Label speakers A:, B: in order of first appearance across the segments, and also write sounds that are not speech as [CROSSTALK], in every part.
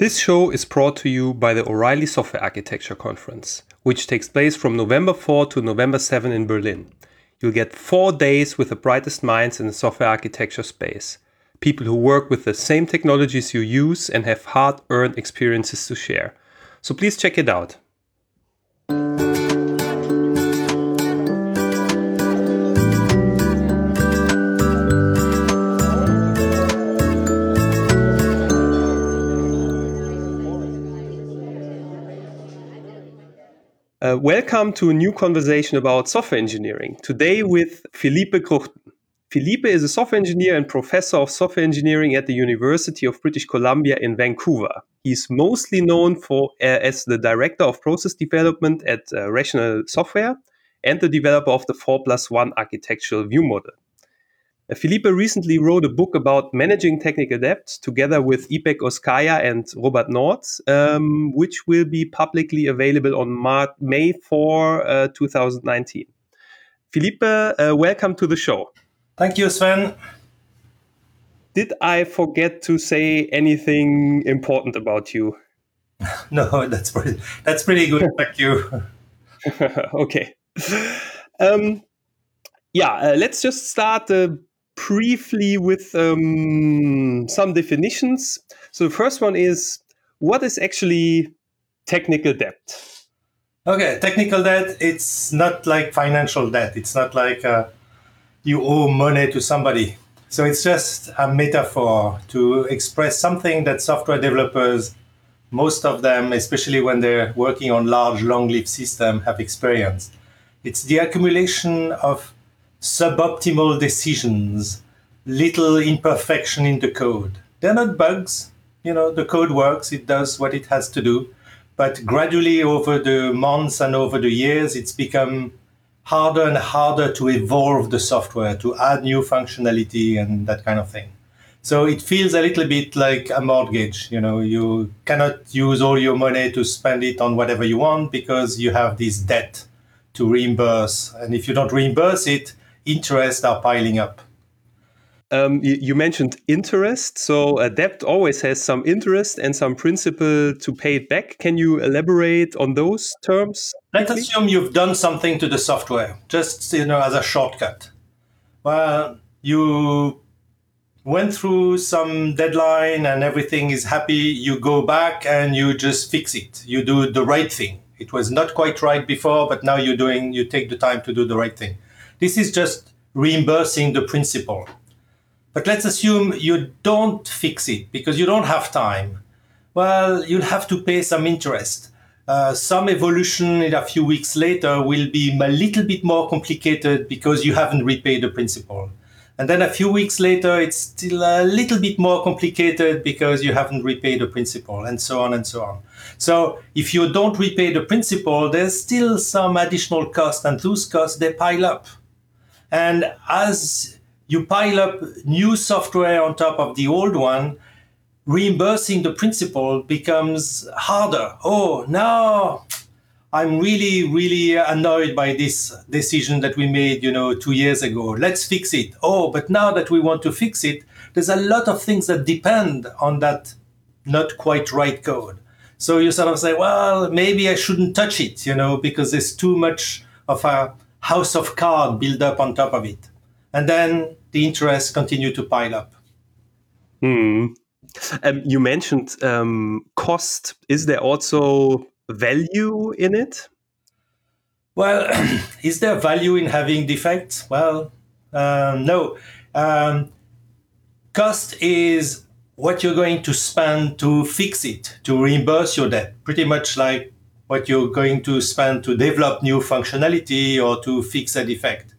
A: This show is brought to you by the O'Reilly Software Architecture Conference, which takes place from November 4 to November 7 in Berlin. You'll get four days with the brightest minds in the software architecture space. People who work with the same technologies you use and have hard earned experiences to share. So please check it out. Uh, welcome to a new conversation about software engineering. Today with Philippe Kruchten. Philippe is a software engineer and professor of software engineering at the University of British Columbia in Vancouver. He's mostly known for uh, as the director of process development at uh, Rational Software and the developer of the 4 plus 1 architectural view model. Philippe recently wrote a book about managing technical debt together with Ipek Ozkaya and Robert Nord, um, which will be publicly available on Mar- May 4, uh, 2019. Philippe, uh, welcome to the show.
B: Thank you, Sven.
A: Did I forget to say anything important about you? [LAUGHS]
B: no, that's pretty, that's pretty good. [LAUGHS] Thank you.
A: okay. Um, yeah, uh, let's just start uh, briefly with um, some definitions. So the first one is what is actually technical debt?
B: Okay, technical debt, it's not like financial debt. It's not like uh, you owe money to somebody. So it's just a metaphor to express something that software developers, most of them, especially when they're working on large long lived systems, have experienced. It's the accumulation of suboptimal decisions, little imperfection in the code. They're not bugs. You know, the code works, it does what it has to do. But gradually, over the months and over the years, it's become harder and harder to evolve the software, to add new functionality and that kind of thing. So it feels a little bit like a mortgage. You know, you cannot use all your money to spend it on whatever you want because you have this debt to reimburse. And if you don't reimburse it, interest are piling up.
A: Um, you, you, mentioned interest. So a debt always has some interest and some principal to pay it back. Can you elaborate on those terms?
B: Let's assume you've done something to the software, just you know, as a shortcut. Well, you went through some deadline and everything is happy. You go back and you just fix it. You do the right thing. It was not quite right before, but now you're doing. You take the time to do the right thing this is just reimbursing the principal. But let's assume you don't fix it because you don't have time. Well, you'll have to pay some interest. Uh, some evolution in a few weeks later will be a little bit more complicated because you haven't repaid the principal. And then a few weeks later, it's still a little bit more complicated because you haven't repaid the principal, and so on and so on. So if you don't repay the principal, there's still some additional cost, and those costs they pile up. And as you pile up new software on top of the old one, reimbursing the principal becomes harder. Oh, now I'm really, really annoyed by this decision that we made, you know, two years ago. Let's fix it. Oh, but now that we want to fix it, there's a lot of things that depend on that not quite right code. So you sort of say, well, maybe I shouldn't touch it, you know, because there's too much of a house of cards build up on top of it. And then the interest continue to pile up.
A: Hmm. Um, you mentioned um, cost. Is there also value in it?
B: Well, [CLEARS THROAT] is there value in having defects? Well, um, no. Um, cost is what you're going to spend to fix it, to reimburse your debt. Pretty much like what you're going to spend to develop new functionality or to fix a defect.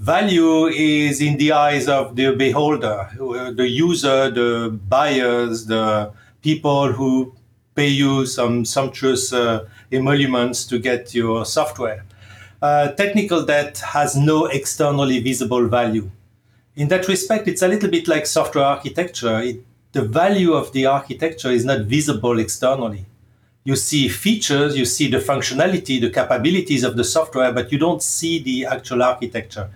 B: Value is in the eyes of the beholder, the user, the buyers, the people who pay you some sumptuous uh, emoluments to get your software. Uh, technical debt has no externally visible value. In that respect, it's a little bit like software architecture. It, the value of the architecture is not visible externally you see features, you see the functionality, the capabilities of the software, but you don't see the actual architecture.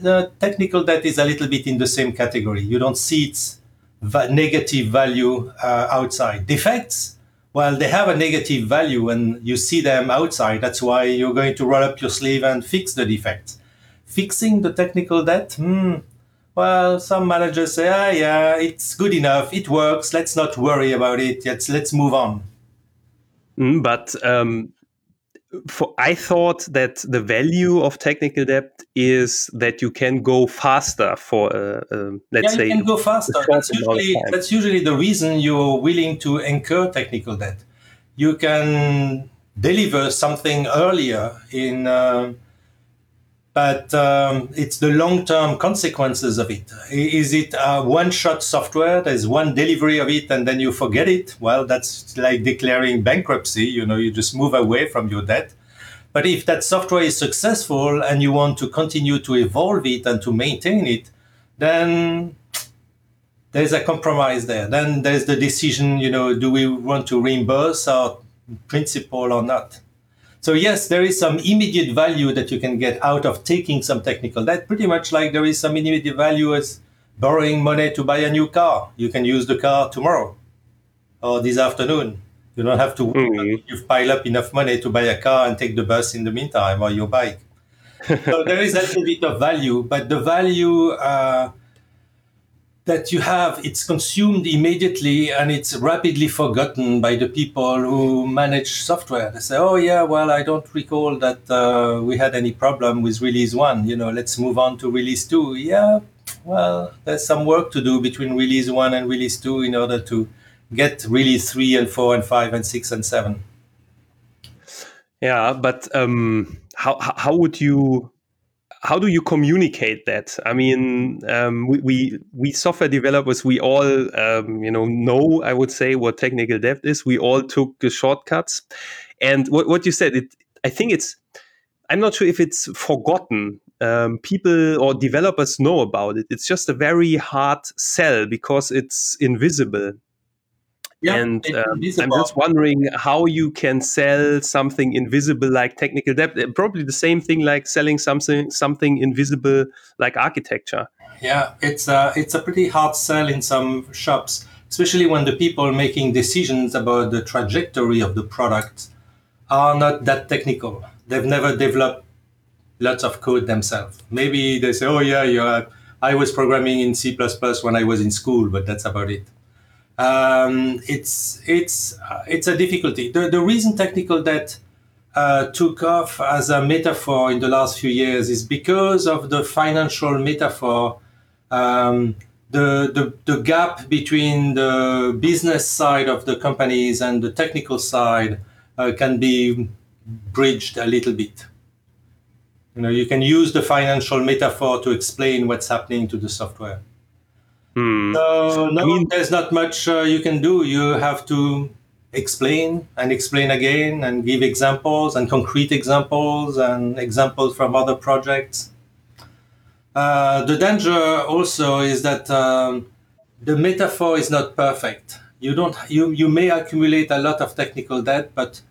B: The technical debt is a little bit in the same category. You don't see its va- negative value uh, outside. Defects, well, they have a negative value and you see them outside. That's why you're going to roll up your sleeve and fix the defects. Fixing the technical debt, hmm, well, some managers say, ah, yeah, it's good enough, it works, let's not worry about it, let's, let's move on.
A: Mm, but um, for, I thought that the value of technical debt is that you can go faster for, uh, uh, let's
B: yeah,
A: say,
B: you can go faster. That's usually, that's usually the reason you're willing to incur technical debt. You can deliver something earlier in. Uh, but um, it's the long-term consequences of it. Is it a one-shot software? There's one delivery of it, and then you forget it. Well, that's like declaring bankruptcy. You know, you just move away from your debt. But if that software is successful and you want to continue to evolve it and to maintain it, then there's a compromise there. Then there's the decision. You know, do we want to reimburse our principal or not? So yes, there is some immediate value that you can get out of taking some technical debt, pretty much like there is some immediate value as borrowing money to buy a new car. You can use the car tomorrow or this afternoon. You don't have to mm-hmm. you've piled up enough money to buy a car and take the bus in the meantime or your bike. [LAUGHS] so there is a little bit of value, but the value uh, that you have it's consumed immediately and it's rapidly forgotten by the people who manage software. They say oh yeah well i don't recall that uh, we had any problem with release 1 you know let's move on to release 2 yeah well there's some work to do between release 1 and release 2 in order to get release 3 and 4 and 5 and 6 and 7
A: yeah but um, how, how would you how do you communicate that? I mean, um, we, we, we software developers we all um, you know know I would say what technical debt is. We all took the shortcuts, and what what you said, it I think it's I'm not sure if it's forgotten. Um, people or developers know about it. It's just a very hard sell because it's invisible. Yeah, and um, I'm just wondering how you can sell something invisible like technical debt. Uh, probably the same thing like selling something something invisible like architecture.
B: Yeah, it's a it's a pretty hard sell in some shops, especially when the people making decisions about the trajectory of the product are not that technical. They've never developed lots of code themselves. Maybe they say, "Oh yeah, yeah, I was programming in C++ when I was in school, but that's about it." Um, it's it's uh, it's a difficulty. The the reason technical debt uh, took off as a metaphor in the last few years is because of the financial metaphor. Um, the, the, the gap between the business side of the companies and the technical side uh, can be bridged a little bit. You know, you can use the financial metaphor to explain what's happening to the software. Hmm. So no, I mean, there's not much uh, you can do. You have to explain and explain again and give examples and concrete examples and examples from other projects. Uh, the danger also is that um, the metaphor is not perfect. You don't you you may accumulate a lot of technical debt, but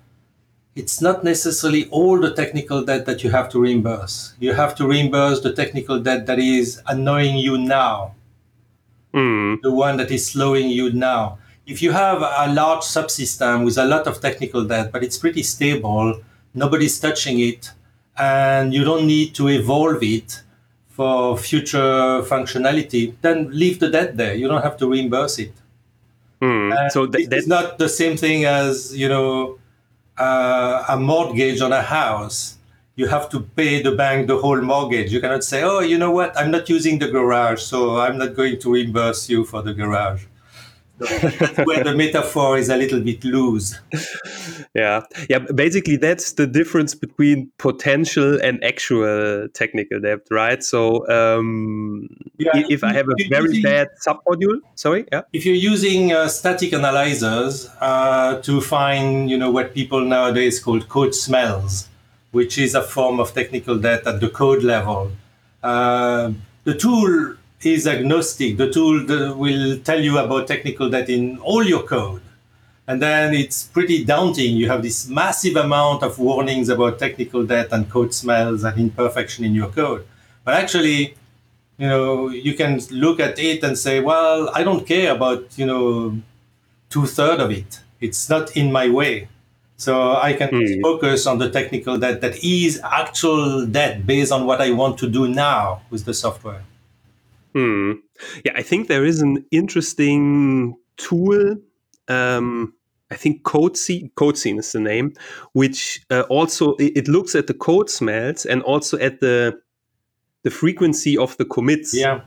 B: it's not necessarily all the technical debt that you have to reimburse. You have to reimburse the technical debt that is annoying you now mm. the one that is slowing you now. If you have a large subsystem with a lot of technical debt, but it's pretty stable, nobody's touching it, and you don't need to evolve it for future functionality, then leave the debt there. You don't have to reimburse it. Mm. So th- it's not the same thing as you know uh, a mortgage on a house you have to pay the bank the whole mortgage. You cannot say, oh, you know what, I'm not using the garage, so I'm not going to reimburse you for the garage. that's where the metaphor is a little bit loose.
A: Yeah, yeah. Basically, that's the difference between potential and actual technical debt, right? So, um, yeah, if I have a very using, bad submodule, sorry, yeah.
B: If you're using uh, static analyzers uh, to find, you know, what people nowadays call code smells, which is a form of technical debt at the code level. Uh, the tool is agnostic. The tool will tell you about technical debt in all your code. And then it's pretty daunting. You have this massive amount of warnings about technical debt and code smells and imperfection in your code. But actually, you know, you can look at it and say, well, I don't care about, you know, two thirds of it. It's not in my way. So I can mm. focus on the technical debt that is actual debt based on what I want to do now with the software.
A: Hmm. Yeah, I think there is an interesting tool. Um, I think CodeScene, CodeScene is the name, which uh, also it, looks at the code smells and also at the the frequency of the commits.
B: Yeah.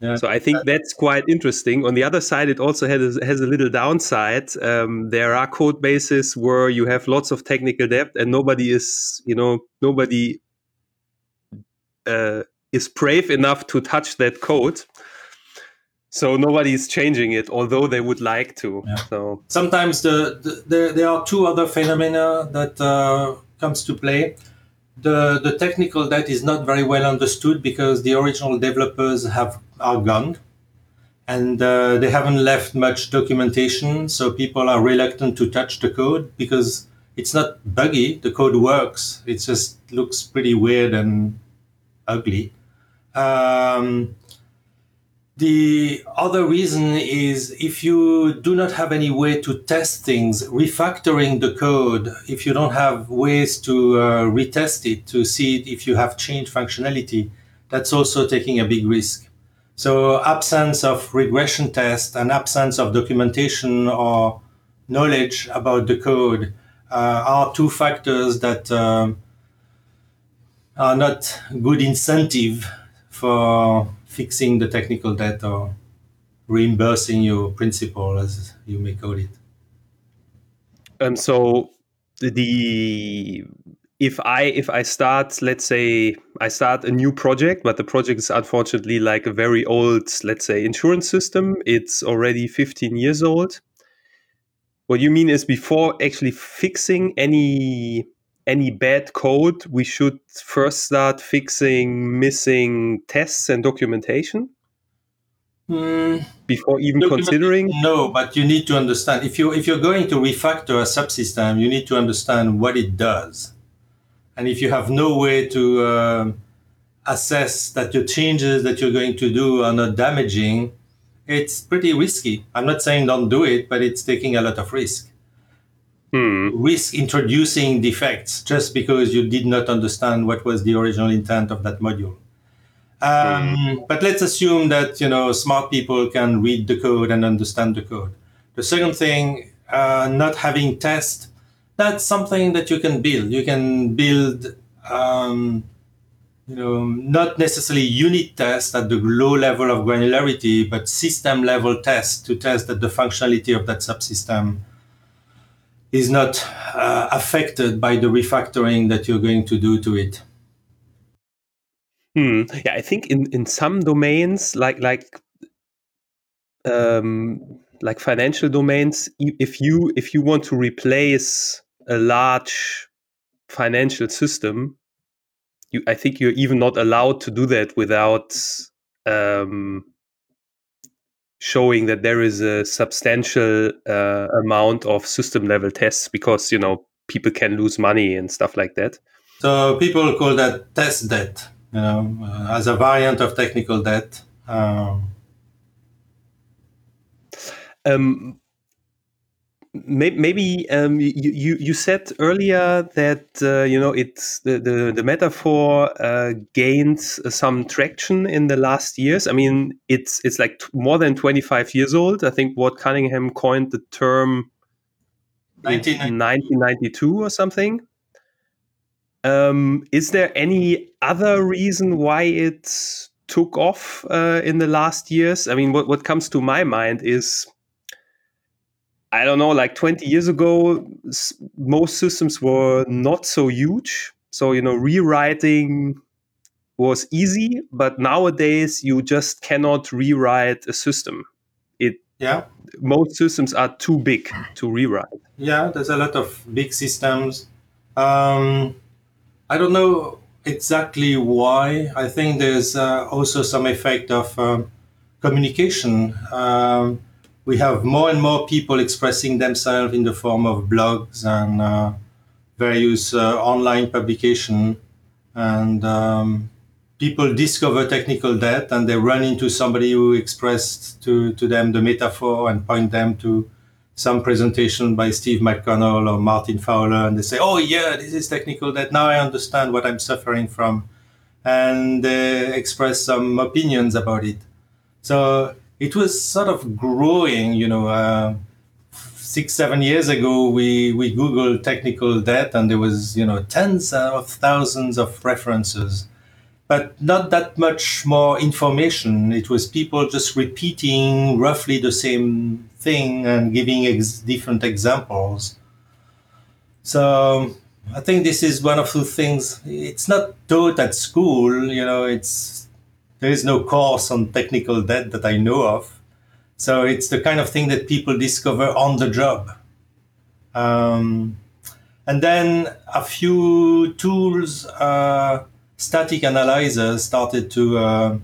A: Yeah. So I think that's quite interesting. On the other side, it also has a, has a little downside. Um, there are code bases where you have lots of technical debt, and nobody is, you know, nobody uh, is brave enough to touch that code. So nobody is changing it, although they would like to. Yeah. So
B: sometimes the, the, the, there are two other phenomena that uh, comes to play the the technical debt is not very well understood because the original developers have are gone. And uh, they haven't left much documentation so people are reluctant to touch the code because it's not buggy. The code works. It just looks pretty weird and ugly. Um, the other reason is if you do not have any way to test things, refactoring the code, if you don't have ways to uh, retest it to see if you have changed functionality, that's also taking a big risk. So absence of regression test and absence of documentation or knowledge about the code uh, are two factors that um, are not good incentive for fixing the technical debt or reimbursing your principal, as you may call it.
A: Um, so the if I if I start, let's say I start a new project, but the project is unfortunately like a very old, let's say, insurance system. It's already 15 years old. What you mean is before actually fixing any any bad code, we should first start fixing missing tests and documentation
B: mm,
A: before even considering.
B: No, but you need to understand if you if you're going to refactor a subsystem, you need to understand what it does, and if you have no way to uh, assess that your changes that you're going to do are not damaging, it's pretty risky. I'm not saying don't do it, but it's taking a lot of risk
A: hmm.
B: risk introducing defects just because you did not understand what was the original intent of that module. Um, hmm. But let's assume that you know smart people can read the code and understand the code. The second thing, uh, not having tests, that's something that you can build. You can build, um, you know, not necessarily unit tests at the low level of granularity, but system level tests to test that the functionality of that subsystem is not uh, affected by the refactoring that you're going to do to it.
A: Hmm. Yeah, I think in, in some domains, like like um, like financial domains, if you if you want to replace a large financial system, you I think you're even not allowed to do that without um, showing that there is a substantial uh, amount of system level tests because you know people can lose money and stuff like that.
B: So people call that test debt, you know, uh, as a variant of technical debt. Um,
A: um, maybe um, you, you, you said earlier that uh, you know it's the the, the metaphor uh, gained some traction in the last years. I mean, it's it's like more than twenty five years old. I think Ward Cunningham coined the term 1992 or something. Um, is there any other reason why it took off uh, in the last years? I mean, what what comes to my mind is I don't know, like 20 years ago, most systems were not so huge. So, you know, rewriting was easy, but nowadays you just cannot rewrite a system. It
B: yeah.
A: Most systems are too big to rewrite.
B: Yeah, there's a lot of big systems. Um, I don't know exactly why. I think there's uh, also some effect of um, communication. Um, we have more and more people expressing themselves in the form of blogs and uh, various uh, online publication and um, people discover technical debt and they run into somebody who expressed to, to them the metaphor and point them to some presentation by Steve McConnell or Martin Fowler, and they say, "Oh yeah, this is technical debt. Now I understand what I'm suffering from," and they express some opinions about it. So it was sort of growing, you know. Uh, six, seven years ago, we, we Googled technical debt and there was, you know, tens of thousands of references, but not that much more information. It was people just repeating roughly the same thing and giving ex- different examples. So I think this is one of the things. It's not taught at school. You know, it's there is no course on technical debt that I know of. So it's the kind of thing that people discover on the job. Um, and then a few tools, uh, static analyzers started to uh,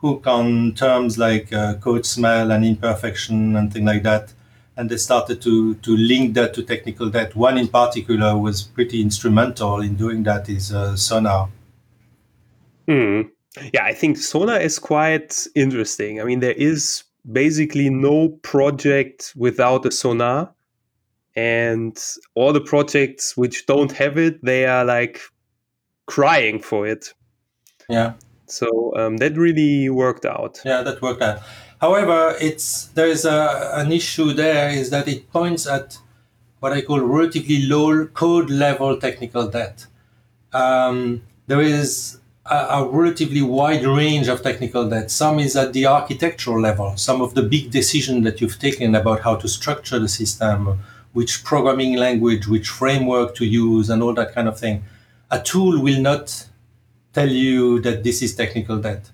B: hook on terms like uh, code smell and imperfection and things like that. And they started to, to link that to technical debt. One in particular was pretty instrumental in doing that is uh, Sonar.
A: Hmm. Yeah, I think Sonar is quite interesting. I mean, there is basically no project without a sonar and all the projects which don't have it they are like crying for it.
B: Yeah.
A: So um, that really worked out.
B: Yeah that worked out. However it's there is a, an issue there is that it points at what i call relatively low code level technical debt. Um, there is a, relatively wide range of technical debt. Some is at the architectural level. Some of the big decisions that you've taken about how to structure the system, which programming language, which framework to use, and all that kind of thing. A tool will not tell you that this is technical debt.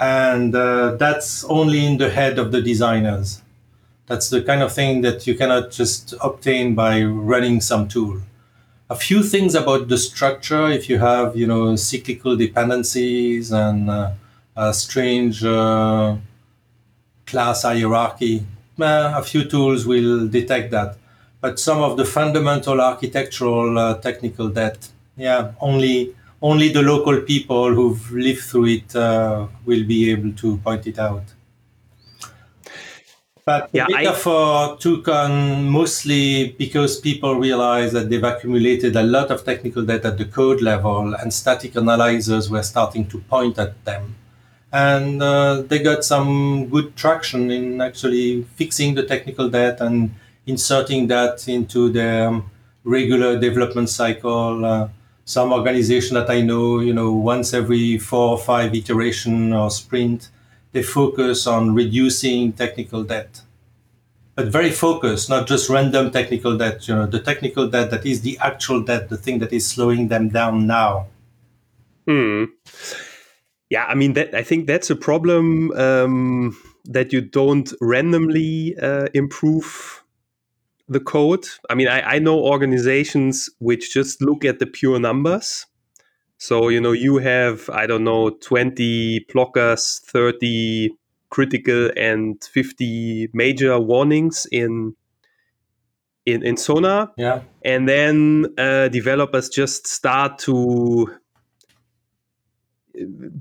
B: And uh, that's only in the head of the designers. That's the kind of thing that you cannot just obtain by running some tool a few things about the structure. If you have, you know, cyclical dependencies and uh, a strange uh, class hierarchy, uh, a few tools will detect that. But some of the fundamental architectural uh, technical debt, yeah, only only the local people who've lived through it uh, will be able to point it out. But yeah, metaphor I... took on mostly because people realized that they've accumulated a lot of technical debt at the code level, and static analyzers were starting to point at them. And uh, they got some good traction in actually fixing the technical debt and inserting that into their regular development cycle. Uh, some organization that I know, you know, once every four or five iteration or sprint, they focus on reducing technical debt. But very focused not just random technical debt you know the technical debt that is the actual debt the thing that is slowing them down now.
A: Hmm. yeah i mean that i think that's a problem um, that you don't randomly uh, improve the code. I mean I, I know organizations which just look at the pure numbers so, you know, you have, I don't know, 20 blockers, 30 critical and 50 major warnings in in, in Sonar.
B: Yeah.
A: And then uh, developers just start to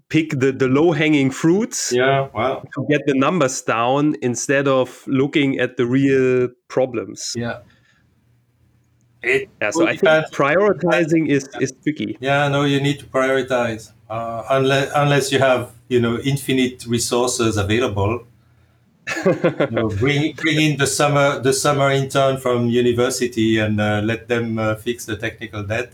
A: pick the, the low hanging fruits
B: yeah wow
A: to get the numbers down instead of looking at the real problems
B: yeah
A: it yeah, so I think prioritizing is, is tricky.
B: Yeah, no, you need to prioritize. Uh, unless unless you have you know infinite resources available. [LAUGHS] you know, bring bring in the summer the summer intern from university and uh, let them uh, fix the technical debt.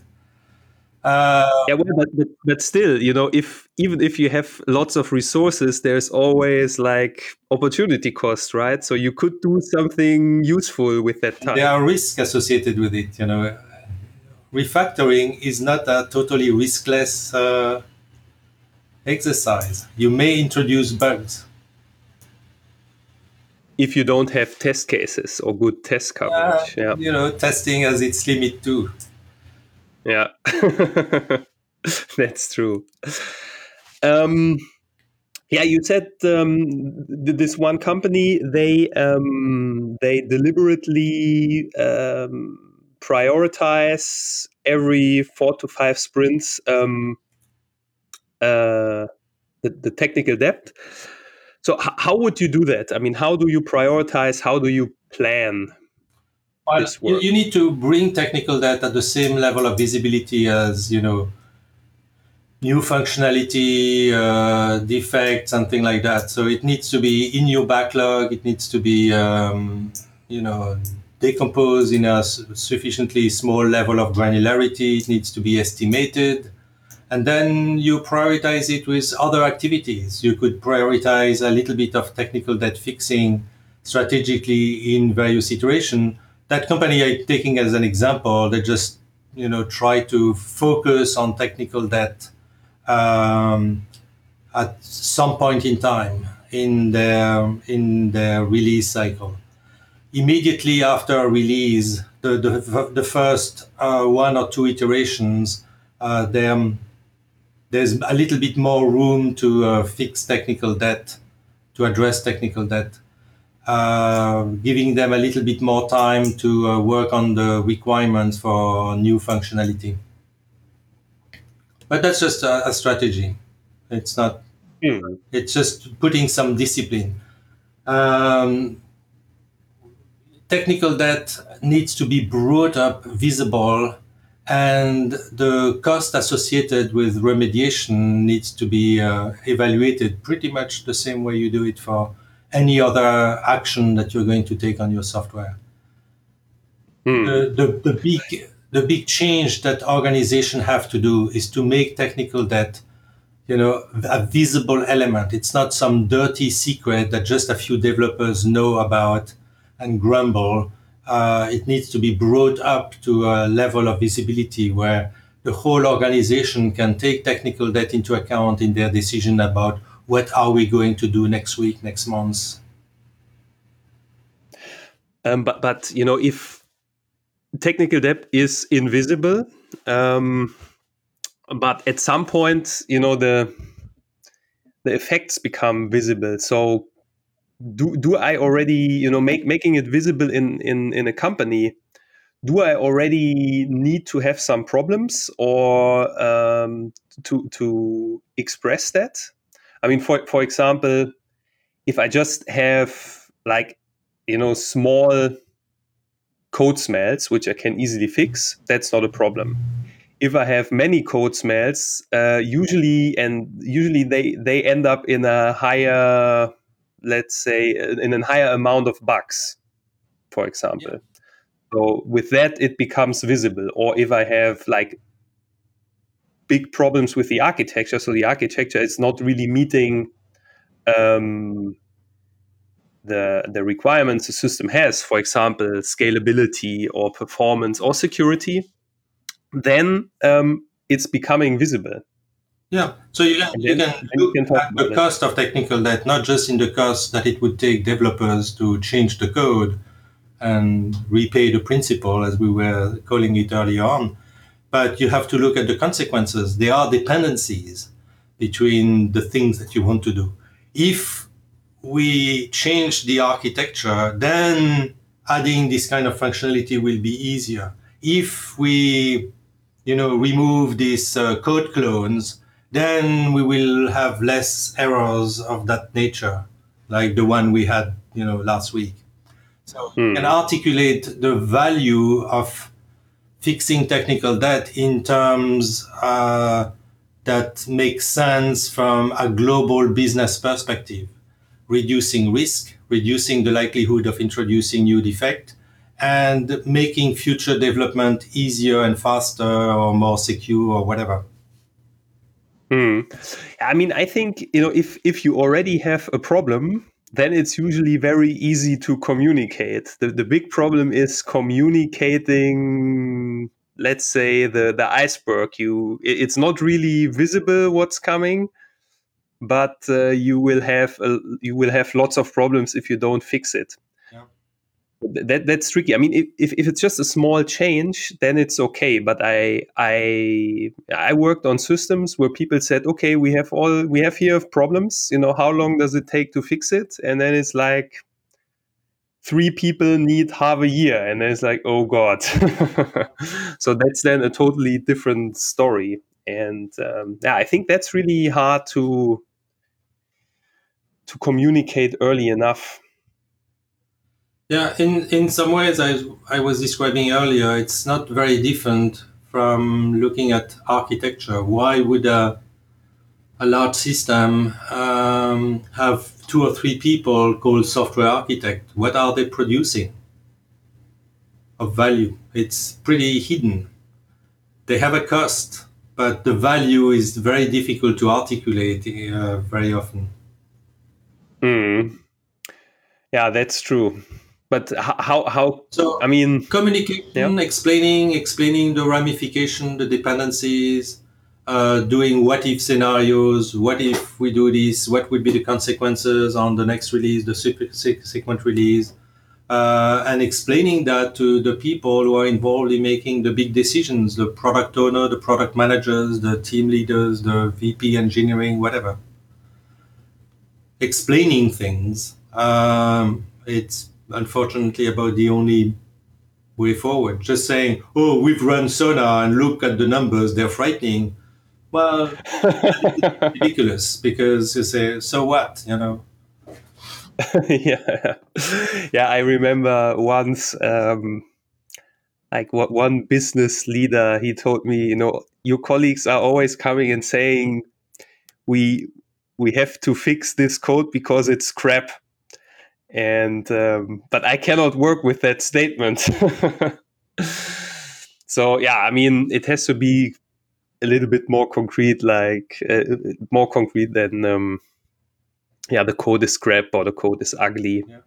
A: Uh, yeah, well, but, but, but still, you know, if even if you have lots of resources, there's always like opportunity cost, right? So you could do something useful with that time.
B: There are risks associated with it. You know, refactoring is not a totally riskless uh, exercise. You may introduce bugs
A: if you don't have test cases or good test coverage.
B: yeah. You know, testing has its limit too.
A: Yeah, [LAUGHS] that's true. Um, yeah, you said um, this one company they um, they deliberately um, prioritize every four to five sprints um, uh, the, the technical debt. So h- how would you do that? I mean, how do you prioritize? How do you plan
B: well, you, you, need to bring technical debt at the same level of visibility as you know new functionality, uh, defect, something like that. So it needs to be in your backlog. It needs to be um, you know decomposed in a sufficiently small level of granularity. It needs to be estimated and then you prioritize it with other activities. You could prioritize a little bit of technical debt fixing strategically in various iterations. That company I'm taking as an example, they just you know try to focus on technical debt um, at some point in time in their in their release cycle. Immediately after release, the the, the first uh, one or two iterations, uh, them there's a little bit more room to uh, fix technical debt, to address technical debt, uh, giving them a little bit more time to uh, work on the requirements for new functionality. But that's just a, a strategy. It's not. Mm. It's just putting some discipline. Um, technical debt needs to be brought up, visible, and the cost associated with remediation needs to be uh, evaluated pretty much the same way you do it for any other action that you're going to take on your software. Hmm. The, the, the, big, the big change that organizations have to do is to make technical debt you know, a visible element. It's not some dirty secret that just a few developers know about and grumble uh, it needs to be brought up to a level of visibility where the whole organization can take technical debt into account in their decision about what are we going to do next week, next month.
A: Um, but but you know if technical debt is invisible, um, but at some point you know the the effects become visible. So do do I already you know make making it visible in in in a company? Do I already need to have some problems or um, to to express that? I mean, for for example, if I just have like you know small code smells which I can easily fix, that's not a problem. If I have many code smells, uh, usually and usually they they end up in a higher let's say, in a higher amount of bugs, for example. Yeah. So with that, it becomes visible. Or if I have like big problems with the architecture, so the architecture is not really meeting um, the the requirements the system has, for example, scalability or performance or security, then um, it's becoming visible.
B: Yeah, so you can, you can look can at the cost of technical debt, not just in the cost that it would take developers to change the code and repay the principal, as we were calling it earlier on, but you have to look at the consequences. There are dependencies between the things that you want to do. If we change the architecture, then adding this kind of functionality will be easier. If we, you know, remove these uh, code clones, then we will have less errors of that nature, like the one we had, you know, last week. So hmm. can articulate the value of fixing technical debt in terms uh, that make sense from a global business perspective, reducing risk, reducing the likelihood of introducing new defect, and making future development easier and faster or more secure or whatever.
A: Hmm. I mean, I think you know if if you already have a problem, then it's usually very easy to communicate. The the big problem is communicating. Let's say the the iceberg. You it's not really visible what's coming, but uh, you will have a, you will have lots of problems if you don't fix it that that's tricky. I mean, if, if it's just a small change, then it's okay. But I I I worked on systems where people said, okay, we have all we have here problems. You know, how long does it take to fix it? And then it's like three people need half a year, and then it's like, oh god. [LAUGHS] so that's then a totally different story. and um, yeah, I think that's really hard to to communicate early enough.
B: Yeah, in, in some ways, I, I was describing earlier, it's not very different from looking at architecture. Why would a, a large system um, have two or three people called software architect? What are they producing of value? It's pretty hidden. They have a cost, but the value is very difficult to articulate uh, very often.
A: Mm. Yeah, that's true but how how
B: so
A: i mean
B: communication yeah. explaining explaining the ramification the dependencies uh, doing what if scenarios what if we do this what would be the consequences on the next release the subsequent release uh, and explaining that to the people who are involved in making the big decisions the product owner the product managers the team leaders the vp engineering whatever explaining things um, it's unfortunately about the only way forward. Just saying, oh, we've run Sonar and look at the numbers, they're frightening. Well, [LAUGHS] ridiculous because you say, so what, you know? [LAUGHS]
A: yeah, yeah. I remember once, um, like what one business leader, he told me, you know, your colleagues are always coming and saying, we we have to fix this code because it's crap and um, but I cannot work with that statement. [LAUGHS] so yeah, I mean, it has to be a little bit more concrete, like uh, more concrete than um, yeah, the code is crap or the code is ugly. Yeah,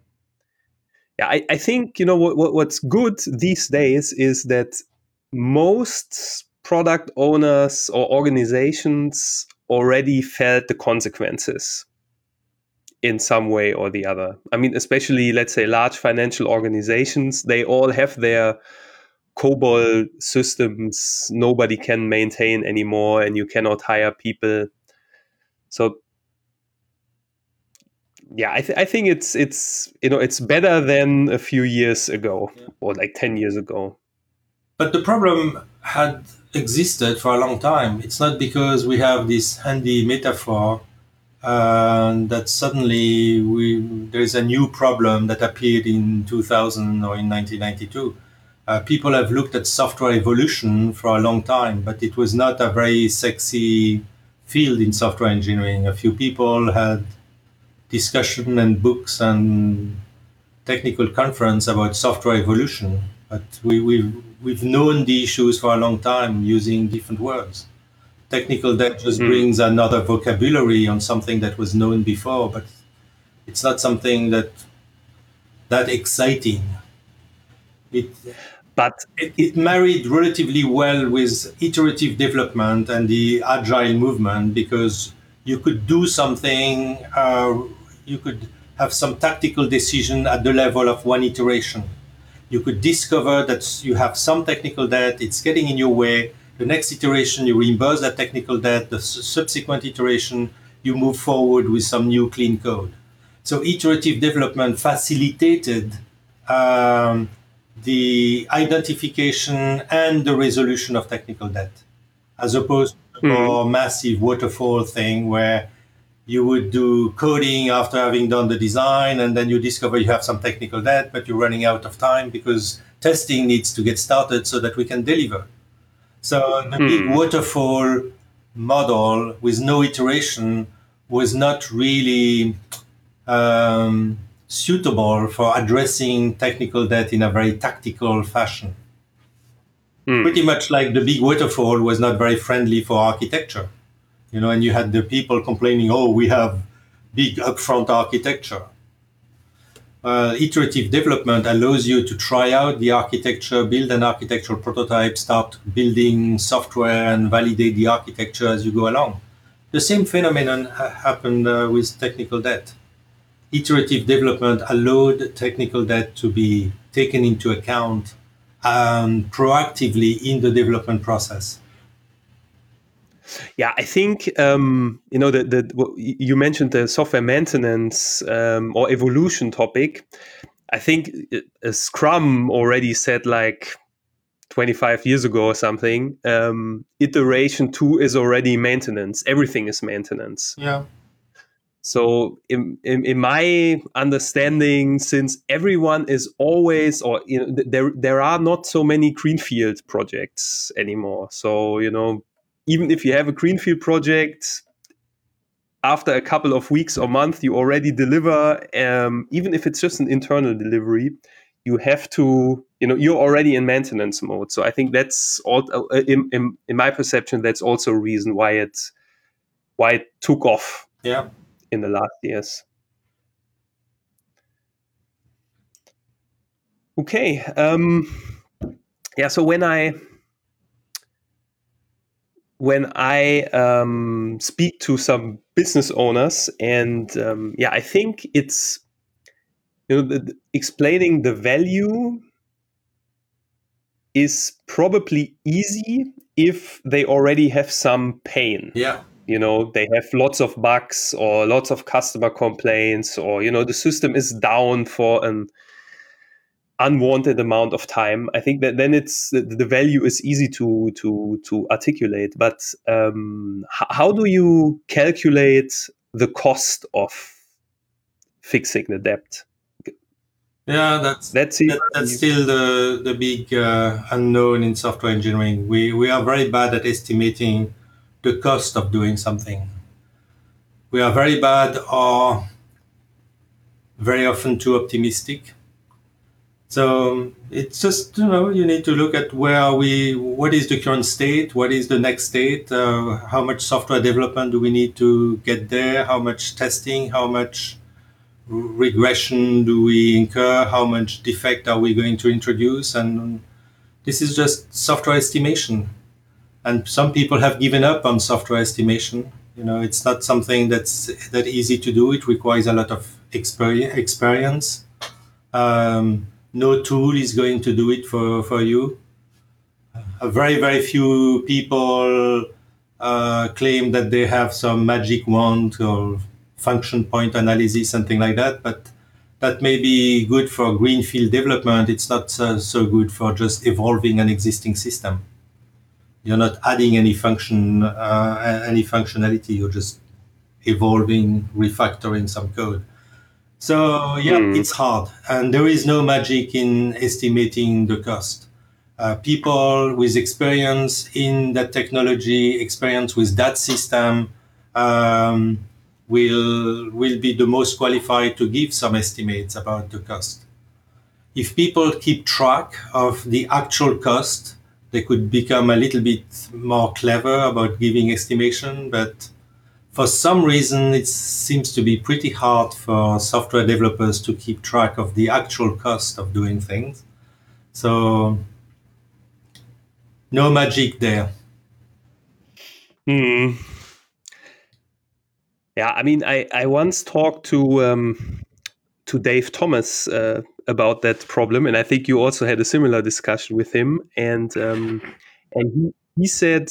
A: yeah I, I think you know what, what what's good these days is that most product owners or organizations already felt the consequences in some way or the other. I mean, especially let's say large financial organizations, they all have their COBOL systems nobody can maintain anymore, and you cannot hire people. So, yeah, I, th- I think it's it's you know it's better than a few years ago yeah. or like ten years ago.
B: But the problem had existed for a long time. It's not because we have this handy metaphor that suddenly we, there is a new problem that appeared in 2000 or in 1992. Uh, people have looked at software evolution for a long time, but it was not a very sexy field in software engineering. A few people had discussion and books and technical conference about software evolution, but we, we've, we've known the issues for a long time using different words technical debt just mm. brings another vocabulary on something that was known before, but it's not something that that exciting. It,
A: but
B: it, it, married relatively well with iterative development and the agile movement because you could do something, uh, you could have some tactical decision at the level of one iteration. You could discover that you have some technical debt, it's getting in your way, the next iteration, you reimburse that technical debt. The subsequent iteration, you move forward with some new clean code. So iterative development facilitated um, the identification and the resolution of technical debt, as opposed to a mm. more massive waterfall thing where you would do coding after having done the design, and then you discover you have some technical debt, but you're running out of time because testing needs to get started so that we can deliver. So the hmm. big waterfall model with no iteration was not really um, suitable for addressing technical debt in a very tactical fashion. Hmm. Pretty much like the big waterfall was not very friendly for architecture. You know, and you had the people complaining, oh, we have big upfront architecture uh, iterative development allows you to try out the architecture, build an architectural prototype, start building software, and validate the architecture as you go along. The same phenomenon ha- happened uh, with technical debt. Iterative development allowed technical debt to be taken into account um, proactively in the development process.
A: Yeah, I think um, you know the, the you mentioned the software maintenance um, or evolution topic. I think uh, Scrum already said like 25 years ago or something, um, iteration two is already maintenance. Everything is maintenance.
B: Yeah.
A: So, in, in, in my understanding, since everyone is always, or you know, there there are not so many greenfield projects anymore. So, you know, even if you have a greenfield project, after a couple of weeks or month, you already deliver. Um, even if it's just an internal delivery, you have to, you know, you're already in maintenance mode. So I think that's all. Uh, in, in, in my perception, that's also a reason why it why it took off.
B: Yeah
A: in the last years. Okay. Um, yeah. So when I when I um, speak to some business owners, and um, yeah, I think it's you know the, explaining the value is probably easy if they already have some pain.
B: Yeah
A: you know they have lots of bugs or lots of customer complaints or you know the system is down for an unwanted amount of time i think that then it's the value is easy to to to articulate but um, how do you calculate the cost of fixing the debt
B: yeah that's
A: that's,
B: that, that's still the the big uh, unknown in software engineering we we are very bad at estimating the cost of doing something. We are very bad or very often too optimistic. So it's just you know you need to look at where are we, what is the current state, what is the next state, uh, how much software development do we need to get there, how much testing, how much regression do we incur, how much defect are we going to introduce, and this is just software estimation and some people have given up on software estimation. You know, it's not something that's that easy to do. It requires a lot of experience. Um, no tool is going to do it for, for you. A very, very few people uh, claim that they have some magic wand or function point analysis, something like that. But that may be good for greenfield development. It's not so, so good for just evolving an existing system you're not adding any function, uh, any functionality. You're just evolving, refactoring some code. So yeah, mm. it's hard, and there is no magic in estimating the cost. Uh, people with experience in that technology, experience with that system, um, will will be the most qualified to give some estimates about the cost. If people keep track of the actual cost, they could become a little bit more clever about giving estimation, but for some reason, it seems to be pretty hard for software developers to keep track of the actual cost of doing things. So, no magic there.
A: Hmm. Yeah, I mean, I, I once talked to um, to Dave Thomas uh, about that problem, and I think you also had a similar discussion with him. And um, and he, he said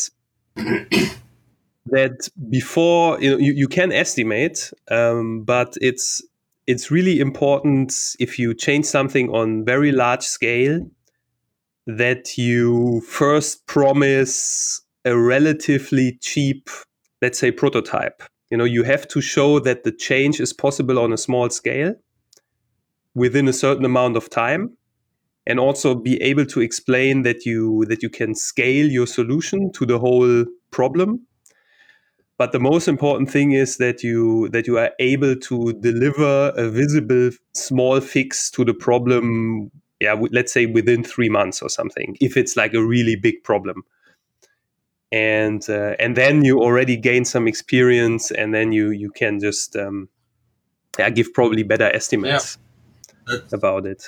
A: that before you know you, you can estimate, um, but it's it's really important if you change something on very large scale that you first promise a relatively cheap, let's say, prototype. You know, you have to show that the change is possible on a small scale within a certain amount of time and also be able to explain that you that you can scale your solution to the whole problem but the most important thing is that you that you are able to deliver a visible small fix to the problem yeah let's say within 3 months or something if it's like a really big problem and uh, and then you already gain some experience and then you you can just um, yeah, give probably better estimates yeah about it.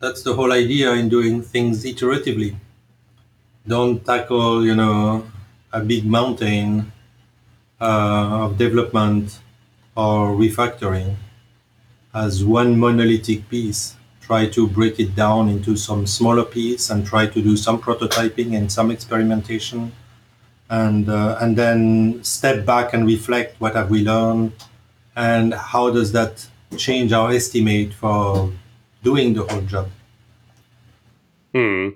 B: That's the whole idea in doing things iteratively. Don't tackle, you know, a big mountain of development or refactoring as one monolithic piece. Try to break it down into some smaller piece and try to do some prototyping and some experimentation, and uh, and then step back and reflect what have we learned, and how does that change our estimate for doing the whole job.
A: Hmm.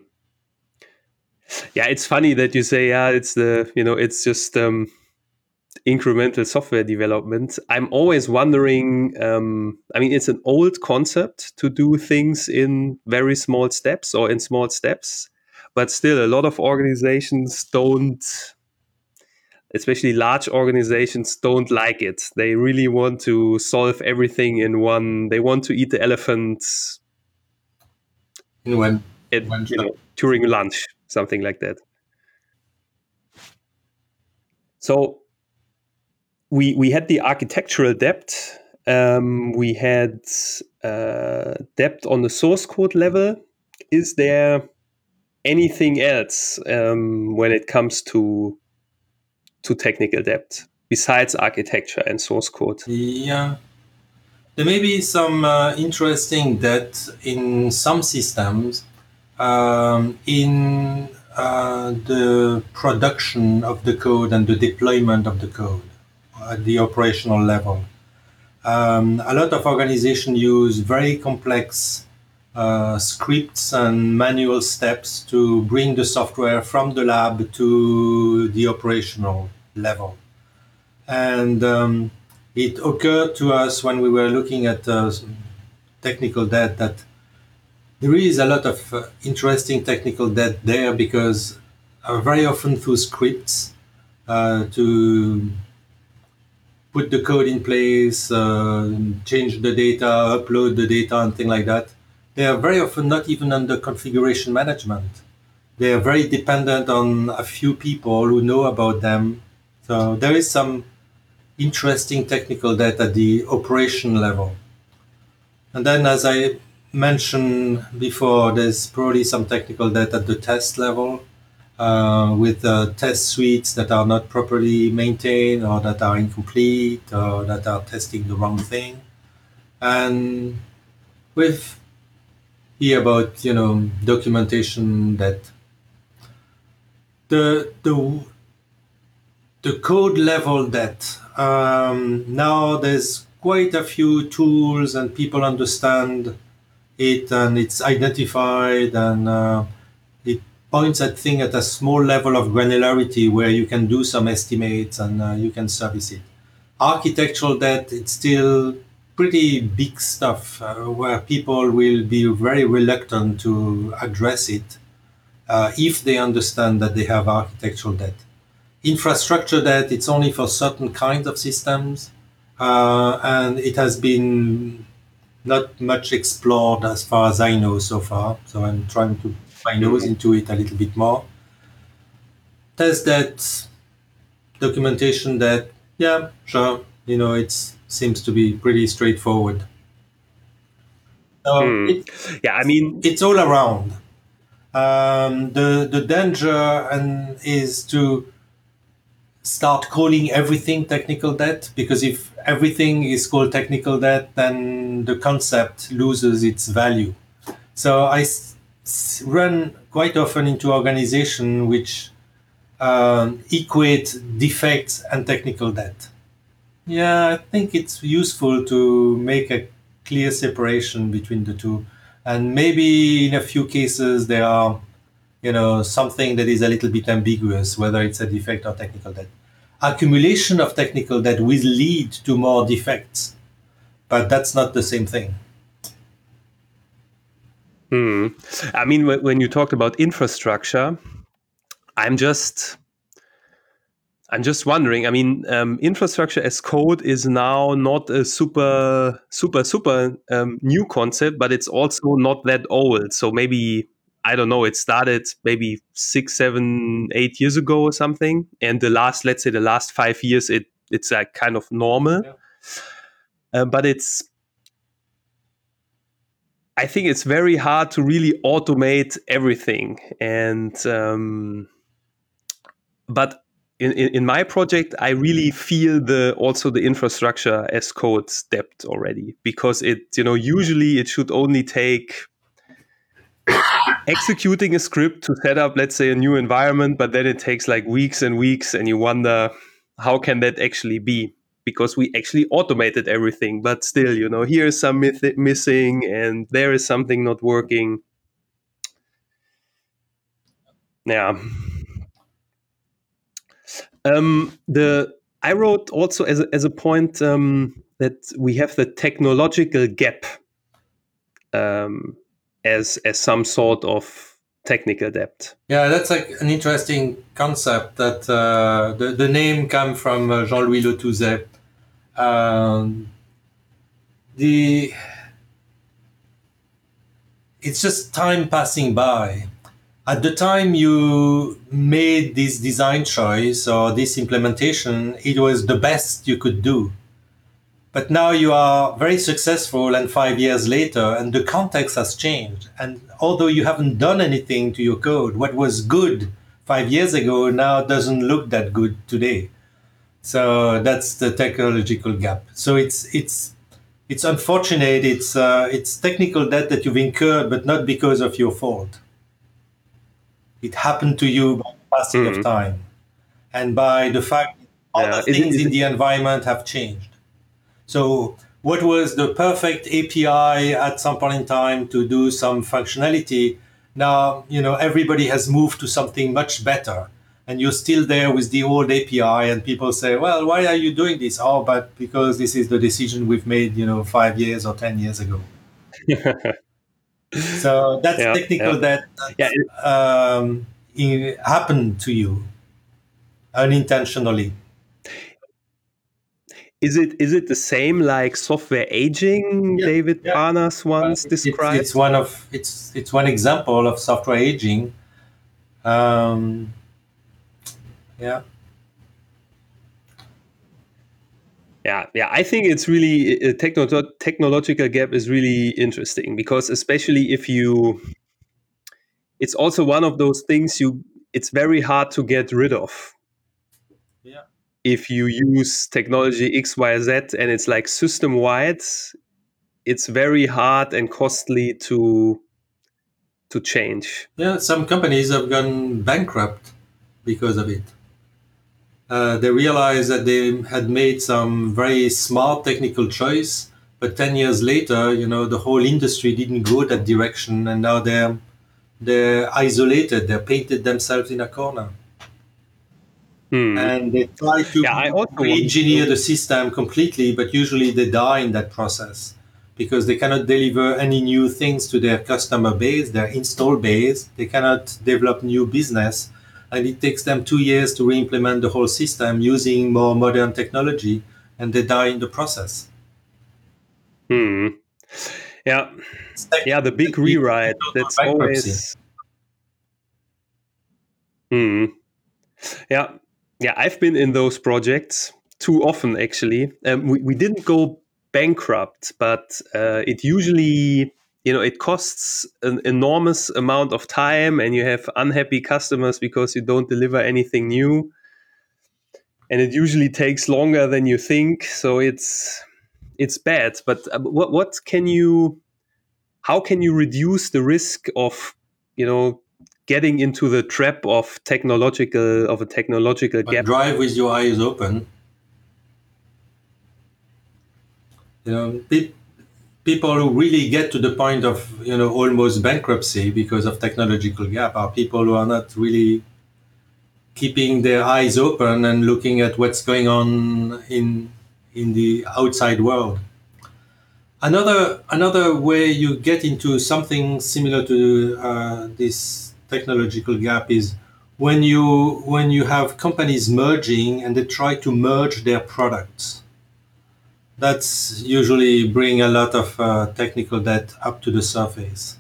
A: yeah, it's funny that you say, yeah, it's the, you know, it's just um, incremental software development. I'm always wondering, um, I mean, it's an old concept to do things in very small steps or in small steps, but still, a lot of organizations don't, especially large organizations, don't like it. They really want to solve everything in one, they want to eat the elephant
B: in one,
A: at,
B: one
A: you know, during lunch something like that. So we we had the architectural debt. Um, we had uh, debt on the source code level. Is there anything else um, when it comes to to technical debt besides architecture and source code?
B: Yeah, there may be some uh, interesting debt in some systems um, in uh, the production of the code and the deployment of the code at the operational level. Um, a lot of organizations use very complex uh, scripts and manual steps to bring the software from the lab to the operational level. And um, it occurred to us when we were looking at uh, technical debt that there is a lot of uh, interesting technical debt there because uh, very often through scripts uh, to put the code in place, uh, change the data, upload the data, and things like that, they are very often not even under configuration management. They are very dependent on a few people who know about them. So there is some interesting technical debt at the operation level. And then, as I mentioned before, there's probably some technical debt at the test level uh, with uh, test suites that are not properly maintained or that are incomplete or that are testing the wrong thing. And with here about you know documentation that the the the code level that um, now there's quite a few tools and people understand it and it's identified and uh, points at thing at a small level of granularity where you can do some estimates and uh, you can service it. Architectural debt, it's still pretty big stuff uh, where people will be very reluctant to address it uh, if they understand that they have architectural debt. Infrastructure debt, it's only for certain kinds of systems, uh, and it has been not much explored as far as I know so far. So I'm trying to my nose into it a little bit more. Test that documentation that yeah, sure, you know, it seems to be pretty straightforward. So
A: mm. it, yeah, I mean,
B: it's all around. Um, the the danger and is to start calling everything technical debt because if everything is called technical debt, then the concept loses its value. So I run quite often into organization which um, equate defects and technical debt. Yeah, I think it's useful to make a clear separation between the two. And maybe in a few cases there are, you know, something that is a little bit ambiguous, whether it's a defect or technical debt accumulation of technical debt will lead to more defects, but that's not the same thing.
A: Hmm. I mean, when you talked about infrastructure, I'm just, I'm just wondering. I mean, um, infrastructure as code is now not a super, super, super um, new concept, but it's also not that old. So maybe I don't know, it started maybe six, seven, eight years ago or something. And the last, let's say the last five years, it it's like kind of normal. Yeah. Uh, but it's I think it's very hard to really automate everything. And um, but in, in, my project, I really feel the also the infrastructure as code stepped already because it you know usually it should only take executing a script to set up, let's say, a new environment, but then it takes like weeks and weeks, and you wonder how can that actually be? Because we actually automated everything, but still, you know, here is some myth- missing, and there is something not working. Yeah. Um, the I wrote also as a, as a point um, that we have the technological gap um, as as some sort of technical debt.
B: Yeah, that's like an interesting concept. That uh, the the name come from uh, Jean Louis Letouzey. Um, the it's just time passing by. At the time you made this design choice or this implementation, it was the best you could do. But now you are very successful, and five years later, and the context has changed. And although you haven't done anything to your code, what was good five years ago now doesn't look that good today. So that's the technological gap. So it's it's it's unfortunate. It's uh, it's technical debt that you've incurred, but not because of your fault. It happened to you by the passing mm-hmm. of time, and by the fact that yeah. other things in the environment have changed. So what was the perfect API at some point in time to do some functionality? Now you know everybody has moved to something much better and you're still there with the old API, and people say, "Well, why are you doing this?" Oh, but because this is the decision we've made, you know, five years or ten years ago. [LAUGHS] so that's yeah, technical yeah. that, yeah. um, happened to you unintentionally.
A: Is it is it the same like software aging? David yeah. Parnas once described.
B: It's, it's, one of it's it's one example of software aging. Um, yeah.
A: Yeah yeah i think it's really uh, a techno- technological gap is really interesting because especially if you it's also one of those things you it's very hard to get rid of.
B: Yeah.
A: If you use technology x y z and it's like system wide it's very hard and costly to to change.
B: Yeah some companies have gone bankrupt because of it uh, they realized that they had made some very smart technical choice, but 10 years later, you know, the whole industry didn't go that direction, and now they're they're isolated. They're painted themselves in a corner. Hmm. And they try to yeah, re-engineer the system completely, but usually they die in that process because they cannot deliver any new things to their customer base, their install base. They cannot develop new business and it takes them two years to re-implement the whole system using more modern technology, and they die in the process.
A: Hmm. Yeah. Yeah, the big rewrite. That's always. Hmm. Yeah. Yeah, I've been in those projects too often, actually. Um, we, we didn't go bankrupt, but uh, it usually you know it costs an enormous amount of time and you have unhappy customers because you don't deliver anything new. And it usually takes longer than you think. So it's it's bad. But uh, what what can you how can you reduce the risk of you know getting into the trap of technological of a technological but gap?
B: drive with your eyes open. You know people who really get to the point of you know almost bankruptcy because of technological gap are people who are not really keeping their eyes open and looking at what's going on in in the outside world. Another another way you get into something similar to uh, this technological gap is when you when you have companies merging and they try to merge their products that's usually bring a lot of uh, technical debt up to the surface.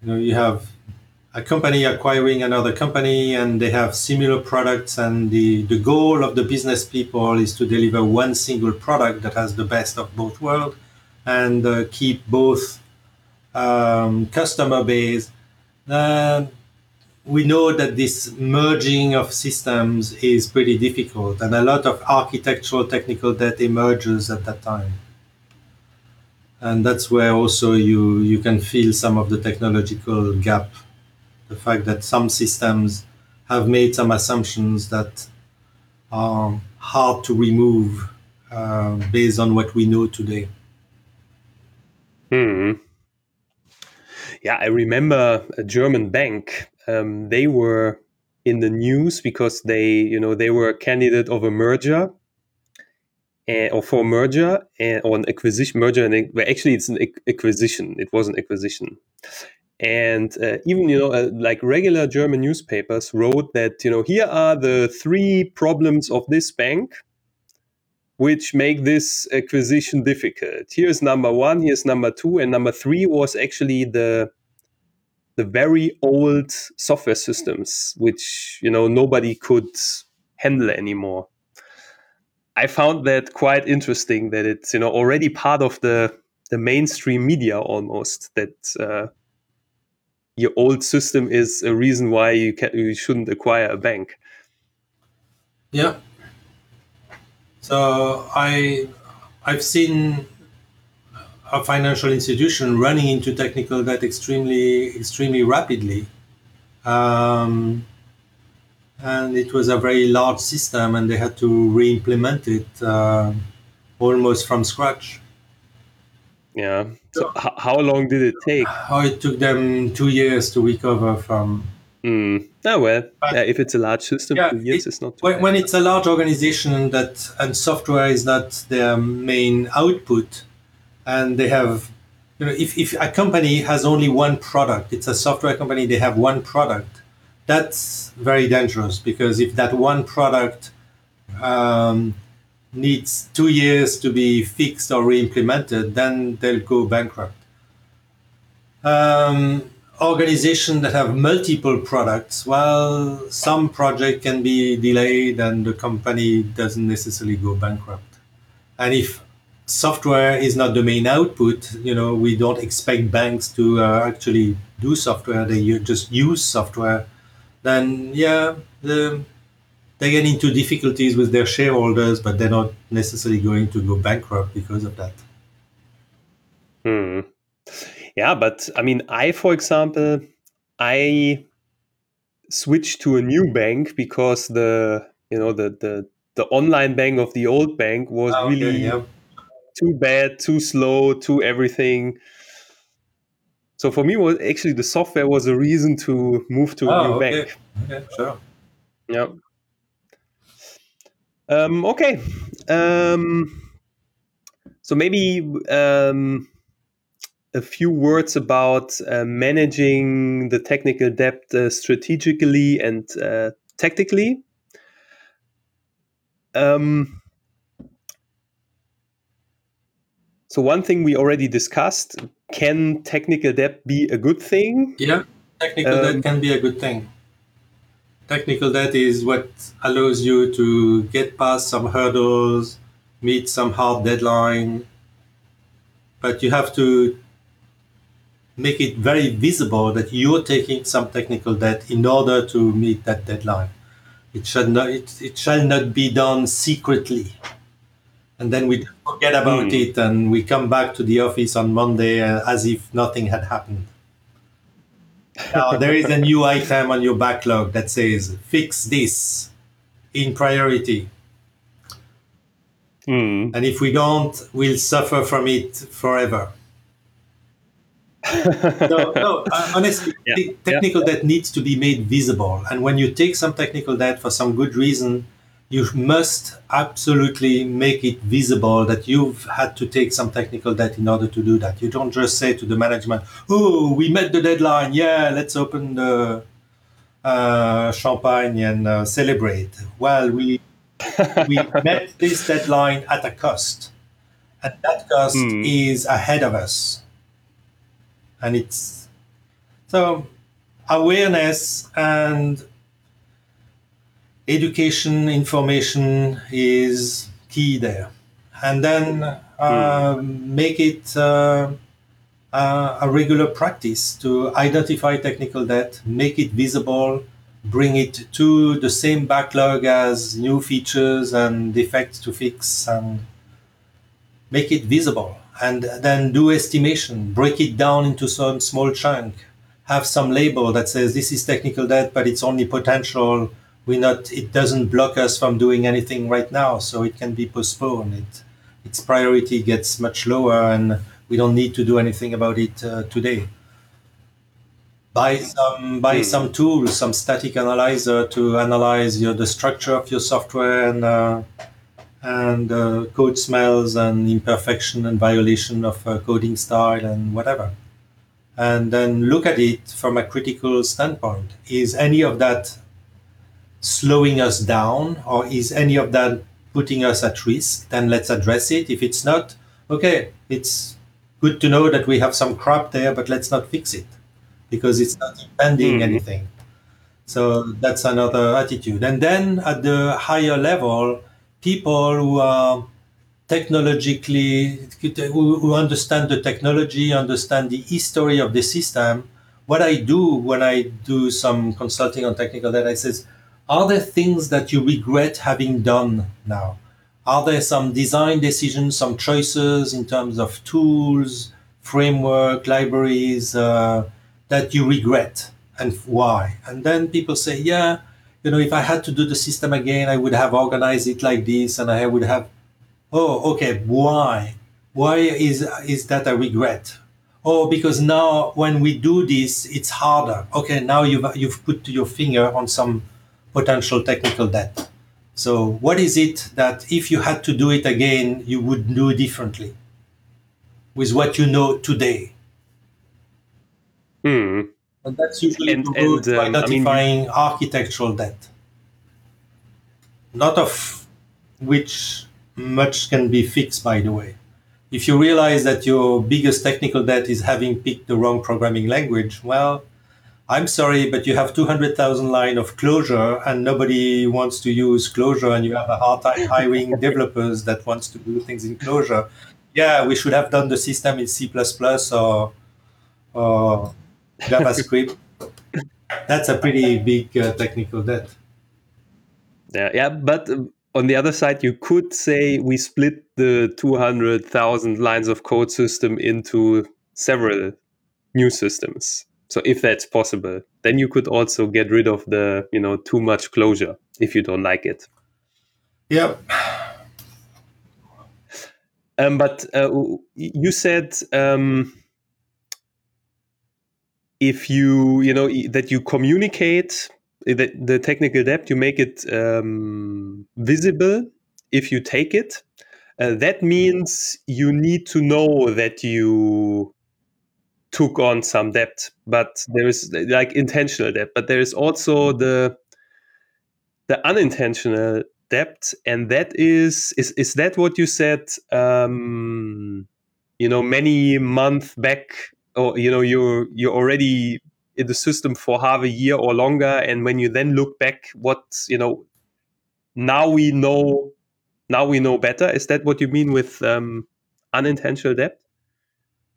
B: You know, you have a company acquiring another company and they have similar products and the, the goal of the business people is to deliver one single product that has the best of both worlds and uh, keep both um, customer base uh, we know that this merging of systems is pretty difficult, and a lot of architectural technical debt emerges at that time. And that's where also you, you can feel some of the technological gap. The fact that some systems have made some assumptions that are hard to remove uh, based on what we know today.
A: Hmm. Yeah, I remember a German bank um, they were in the news because they, you know, they were a candidate of a merger uh, or for merger uh, or an acquisition merger and well, actually it's an acquisition. It was an acquisition. And uh, even you know uh, like regular german newspapers wrote that you know here are the three problems of this bank which make this acquisition difficult. Here's number one here's number two and number three was actually the the very old software systems which you know nobody could handle anymore I found that quite interesting that it's you know already part of the the mainstream media almost that uh, your old system is a reason why you can you shouldn't acquire a bank.
B: Yeah. So I I've seen a financial institution running into technical debt extremely extremely rapidly. Um, and it was a very large system, and they had to re-implement it uh, almost from scratch.
A: Yeah. So, h- how long did it take?
B: Oh, it took them two years to recover from.
A: Mm. Oh well, but, yeah, if it's a large system, yeah, two years
B: it,
A: is not.
B: when, when it's a large organization that and software is not their main output, and they have, you know, if, if a company has only one product, it's a software company, they have one product that's very dangerous because if that one product um, needs two years to be fixed or re-implemented, then they'll go bankrupt. Um, organizations that have multiple products, well, some project can be delayed and the company doesn't necessarily go bankrupt. And if software is not the main output, you know, we don't expect banks to uh, actually do software. They just use software then yeah, the, they get into difficulties with their shareholders, but they're not necessarily going to go bankrupt because of that.
A: Hmm. Yeah, but I mean, I, for example, I switched to a new bank because the you know the the the online bank of the old bank was okay, really yeah. Too bad, too slow, too everything. So for me, was actually the software was a reason to move to a oh, new okay. bank.
B: Okay, sure.
A: Yeah. Um, okay. Um, so maybe um, a few words about uh, managing the technical debt uh, strategically and uh, tactically. Um, So one thing we already discussed: can technical debt be a good thing?
B: Yeah, technical um, debt can be a good thing. Technical debt is what allows you to get past some hurdles, meet some hard deadline, but you have to make it very visible that you're taking some technical debt in order to meet that deadline. It shall not, it, it shall not be done secretly and then we forget about mm. it and we come back to the office on Monday uh, as if nothing had happened. now [LAUGHS] there is a new item on your backlog that says fix this in priority.
A: Mm.
B: And if we don't, we'll suffer from it forever. no, no, uh, honestly, [LAUGHS] yeah. technical yeah. debt needs to be made visible. And when you take some technical debt for some good reason, you must absolutely make it visible that you've had to take some technical debt in order to do that. You don't just say to the management, "Oh, we met the deadline. Yeah, let's open the uh, champagne and uh, celebrate." Well, we [LAUGHS] we met this deadline at a cost, and that cost mm. is ahead of us, and it's so awareness and education information is key there. And then uh, mm. make it uh, uh, a regular practice to identify technical debt make it visible bring it to the same backlog as new features and defects to fix and make it visible. And then do estimation break it down into some small chunk. Have some label that says this is technical debt but it's only potential we not it doesn't block us from doing anything right now so it can be postponed it its priority gets much lower and we don't need to do anything about it uh, today buy some buy mm. some tools, some static analyzer to analyze your, the structure of your software and uh, and uh, code smells and imperfection and violation of uh, coding style and whatever. And then look at it from a critical standpoint. Is any of that slowing us down or is any of that putting us at risk? Then let's address it. If it's not, okay, it's good to know that we have some crap there, but let's not fix it because it's not impending mm-hmm. anything. So that's another attitude. And then at the higher level, people who are technologically, who understand the technology, understand the history of the system. What I do when I do some consulting on technical debt, I says, are there things that you regret having done now? Are there some design decisions, some choices in terms of tools, framework, libraries uh, that you regret and why? And then people say, yeah, you know, if I had to do the system again, I would have organized it like this, and I would have. Oh, okay. Why? Why is is that a regret? Oh, because now when we do this, it's harder. Okay, now you've you've put your finger on some potential technical debt. So, what is it that if you had to do it again, you would do differently with what you know today?
A: Hmm.
B: And that's usually and, and, um, by identifying I mean, architectural debt, not of which much can be fixed, by the way. If you realize that your biggest technical debt is having picked the wrong programming language, well, I'm sorry, but you have 200,000 line of Clojure and nobody wants to use Clojure and you have a hard time hiring [LAUGHS] developers that wants to do things in Clojure. Yeah, we should have done the system in C++ or, or JavaScript. [LAUGHS] That's a pretty big uh, technical debt.
A: Yeah, yeah, but uh, on the other side, you could say we split the 200,000 lines of code system into several new systems. So if that's possible, then you could also get rid of the, you know, too much Clojure if you don't like it.
B: Yep.
A: Um, but uh, you said um, if you you know that you communicate the, the technical debt you make it um, visible if you take it uh, that means you need to know that you took on some debt but there is like intentional debt but there is also the the unintentional debt and that is is is that what you said um you know many months back? Or you know you're you're already in the system for half a year or longer and when you then look back what you know now we know now we know better. Is that what you mean with um, unintentional debt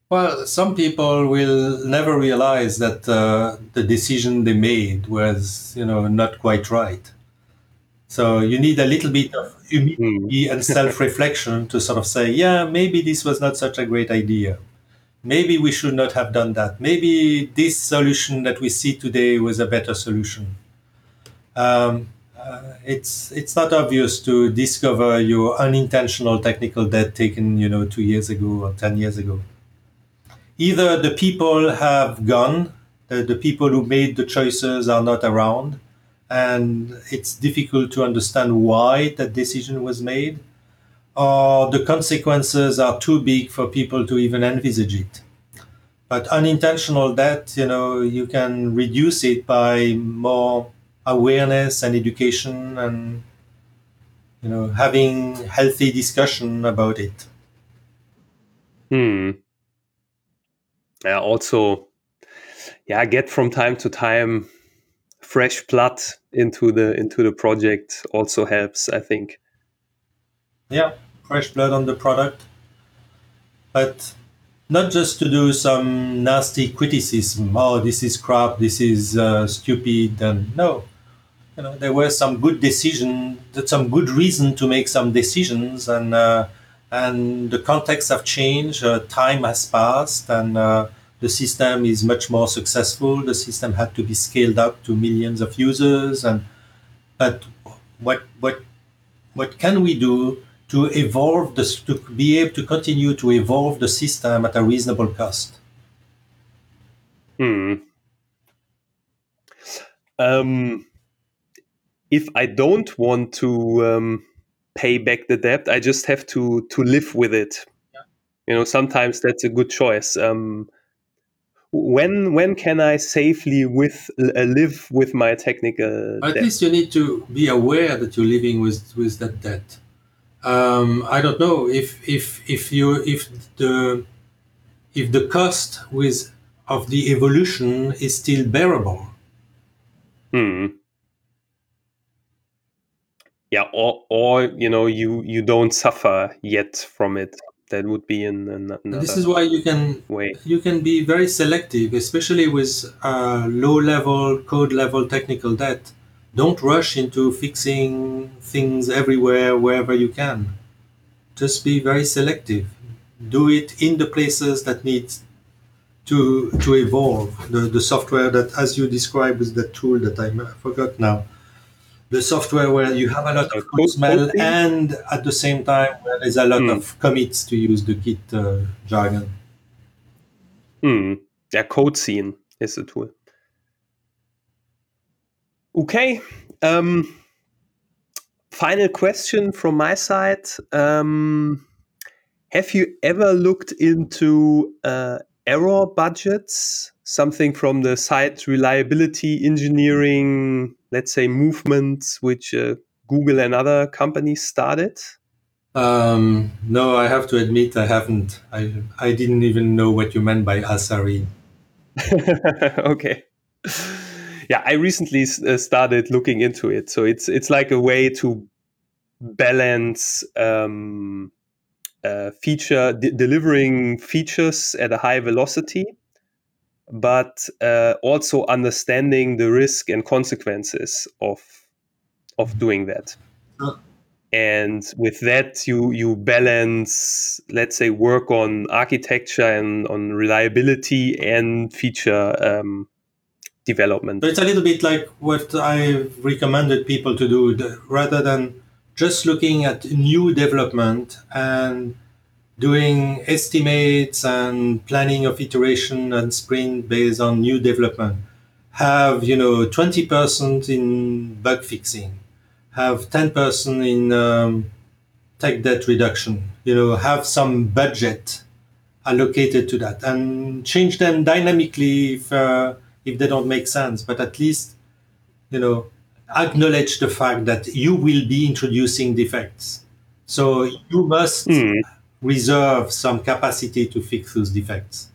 B: well some people will never realize that uh, the decision they made was you know not quite right so you need a little bit of humility mm. and self-reflection to sort of say yeah maybe this was not such a great idea maybe we should not have done that. Maybe this solution that we see today was a better solution. Um, uh, it's it's not obvious to discover your unintentional technical debt taken, you know, two years ago or ten years ago. Either the people have gone, the, the people who made the choices are not around, and it's difficult to understand why that decision was made or the consequences are too big for people to even envisage it. But unintentional debt, you know, you can reduce it by more awareness and education and you know having healthy discussion about it.
A: Hmm. Yeah. Also, yeah, get from time to time fresh blood into the into the project also helps. I think.
B: Yeah fresh blood on the product, but not just to do some nasty criticism. Oh, this is crap. This is uh, stupid. And no, you know, there were some good decision, some good reason to make some decisions, and uh, and the context have changed. Uh, time has passed, and uh, the system is much more successful. The system had to be scaled up to millions of users, and but what what what can we do to evolve this, to be able to continue to evolve the system at a reasonable cost.
A: Hmm. um, if I don't want to um, pay back the debt, I just have to to live with it. Yeah. You know, sometimes that's a good choice. Um, when when can I safely with uh, live with my technical?
B: At debt? least you need to be aware that you're living with with that debt. Um, I don't know if if if you if the if the cost with of the evolution is still bearable.
A: Hmm. Yeah, or or you know you you don't suffer yet from it. That would be in another
B: this is why you can
A: way.
B: you can be very selective especially with uh, low level code level technical debt. Don't rush into fixing things everywhere wherever you can. Just be very selective. Do it in the places that need to to evolve. The, the software that as you described with the tool that i forgot now the software where you have a lot of code smell and at the same time where there's a lot mm. of commits to use the Git uh, jargon.
A: Hmm. Yeah, CodeScene is the tool. Okay. Um, final question from my side. Um, have you ever looked into uh, error budgets? Something from the site reliability engineering let's say, movements which uh, Google and other companies started?
B: Um, no, I have to admit I haven't. I I didn't even know what you meant by SRE. [LAUGHS]
A: okay. Yeah, I recently uh, started looking into it. So it's it's like a way to balance um, uh, feature de- delivering features at a high velocity but uh, also understanding the risk and consequences of of doing that. And with that, you you balance, let's say, work on architecture and on reliability and feature um, development.
B: But it's a little bit like what I've recommended people to do, rather than just looking at new development and doing estimates and planning of iteration and sprint based on new development. Have you know 20% in bug fixing. Have 10% in um, tech debt reduction. You know have some budget allocated to that and change them dynamically if uh, if they don't make sense. But at least you know acknowledge the fact that you will be introducing defects. So you must mm reserve some capacity to fix those defects.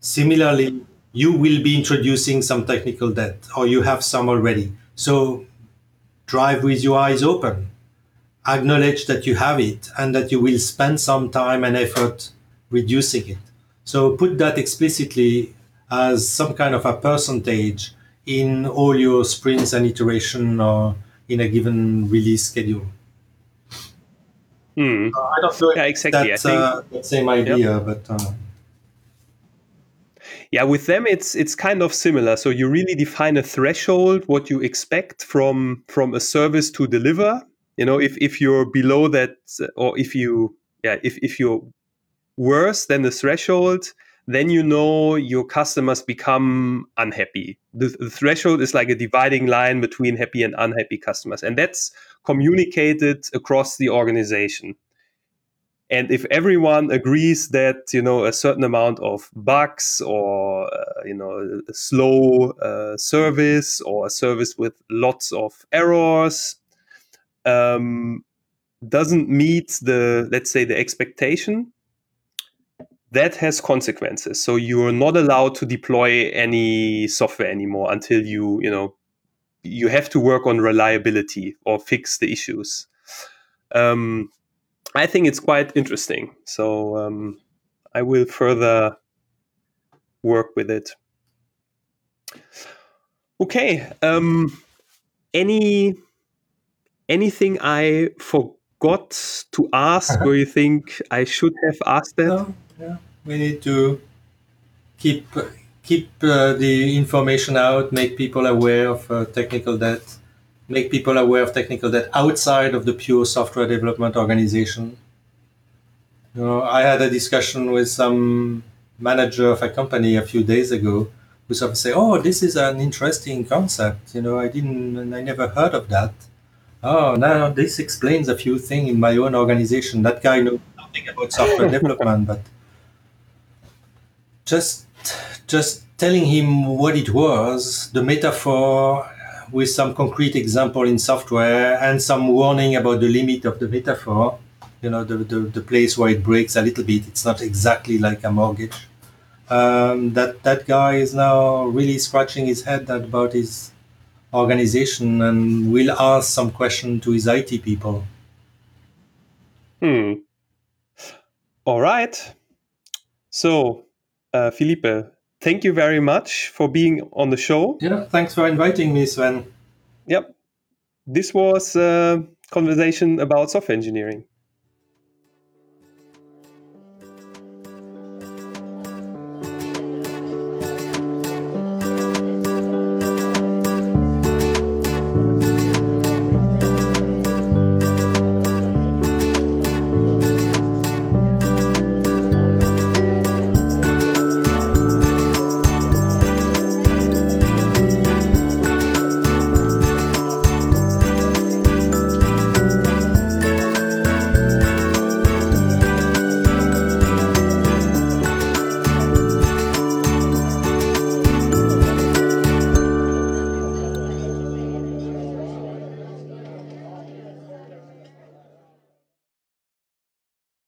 B: Similarly, you will be introducing some technical debt or you have some already. So drive with your eyes open. Acknowledge that you have it and that you will spend some time and effort reducing it. So put that explicitly as some kind of a percentage in all your sprints and iteration or in a given release schedule.
A: Hmm.
B: Uh, I don't know
A: yeah, exactly.
B: that's uh, the same idea, yep. but. Uh...
A: Yeah, with them it's it's kind of similar. So you really define a threshold, what you expect from from a service to deliver. You know, if if you're below that, or if you yeah, if if you're worse than the threshold, then you know your customers become unhappy. The, the, threshold is like a dividing line between happy and unhappy customers, and that's communicated across the organization. And if everyone agrees that you know a certain amount of bugs or uh, you know slow uh, service or a service with lots of errors um, doesn't meet the let's say the expectation, that has consequences. So you're not allowed to deploy any software anymore until you, you know, you have to work on reliability or fix the issues. Um, I think it's quite interesting. So um, I will further work with it. Okay. Um, any anything I forgot to ask, uh-huh. [LAUGHS] or you think I should have asked that?
B: No yeah. We need to keep keep uh, the information out, make people aware of uh, technical debt, make people aware of technical debt outside of the pure software development organization. You know, I had a discussion with some manager of a company a few days ago who sort of say, "Oh, this is an interesting concept. You know, I didn't, I never heard of that. Oh, now this explains a few things in my own organization. That guy knows nothing about software [LAUGHS] development, but just, just telling him what it was, the metaphor." With some concrete example in software and some warning about the limit of the metaphor, you know, the, the, the place where it breaks a little bit. It's not exactly like a mortgage um, that that guy is now really scratching his head about his organization and will ask some question to his IT people.
A: Hmm. All right. So, uh, Philippe, thank you very much for being on the show.
B: Yeah, thanks for inviting me, Sven.
A: Yep. This was a conversation about software engineering.